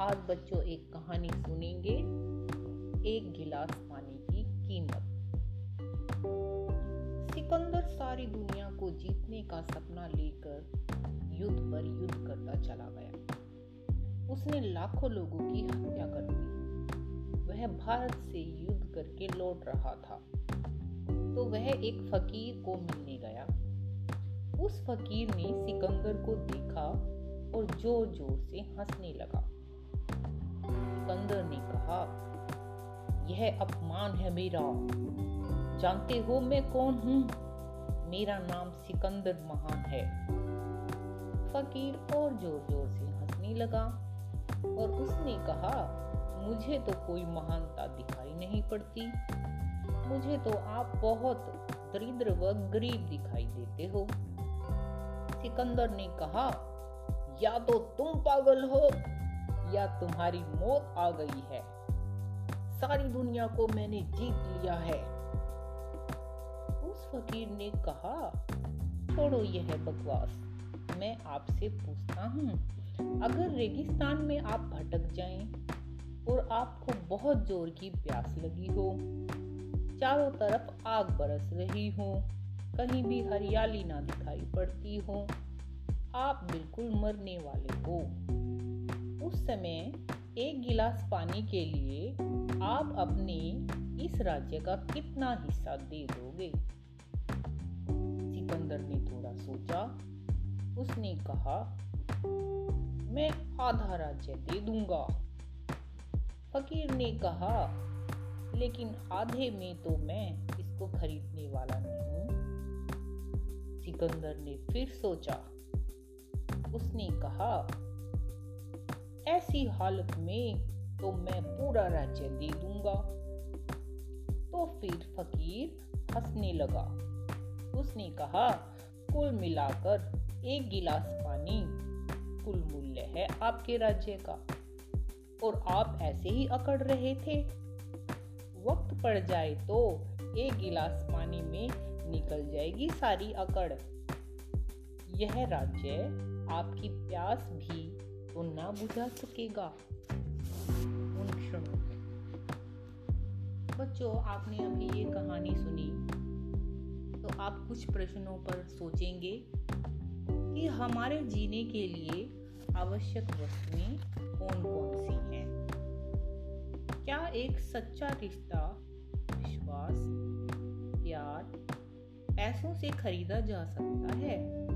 बच्चों एक कहानी सुनेंगे। एक गिलास पानी की कीमत। सिकंदर सारी दुनिया को जीतने का सपना लेकर युद्ध पर युद्ध करता चला गया। उसने लाखों लोगों की हत्या कर दी। वह भारत से युद्ध करके लौट रहा था। तो वह एक फकीर को मिलने गया। उस फकीर ने सिकंदर को देखा और ज़ोर ज़ोर से हंसने लगा। सिकंदर ने कहा, यह अपमान है मेरा। जानते हो मैं कौन हूँ? मेरा नाम सिकंदर महान है। फकीर और ज़ोर ज़ोर से हंसने लगा और उसने कहा, मुझे तो कोई महानता दिखाई नहीं पड़ती। मुझे तो आप बहुत दरिद्र व गरीब दिखाई देते हो। सिकंदर ने कहा, या तो तुम पागल हो या तुम्हारी मौत आ गई है। सारी दुनिया को मैंने जीत लिया है। उस फकीर ने कहा, छोड़ो यह बकवास। मैं आपसे पूछता हूँ, अगर रेगिस्तान में आप भटक जाएँ और आपको बहुत ज़ोर की प्यास लगी हो, चारों तरफ़ आग बरस रही हो, कहीं भी हरियाली ना दिखाई पड़ती हो, आप बिल्कुल मरने वाले हो। उस समय एक गिलास पानी के लिए आप अपने इस राज्य का कितना हिस्सा दे दोगे? सिकंदर ने थोड़ा सोचा। उसने कहा, मैं आधा राज्य दे दूँगा। फकीर ने कहा, लेकिन आधे में तो मैं इसको खरीदने वाला नहीं हूँ। सिकंदर ने फिर सोचा। उसने कहा ऐसी हालत में तो मैं पूरा राज्य दे दूँगा। तो फिर फकीर हंसने लगा। उसने कहा, कुल मिलाकर एक गिलास पानी, कुल मूल्य है आपके राज्य का। और आप ऐसे ही अकड़ रहे थे। वक्त पड़ जाए तो एक गिलास पानी में निकल जाएगी सारी अकड़। यह राज्य आपकी प्यास भी तो ना बुझा सकेगा। उन क्षणों में बच्चों आपने अभी ये कहानी सुनी। तो आप कुछ प्रश्नों पर सोचेंगे कि हमारे जीने के लिए आवश्यक वस्तुएँ कौन कौन सी हैं? क्या एक सच्चा रिश्ता विश्वास प्यार पैसों से खरीदा जा सकता है?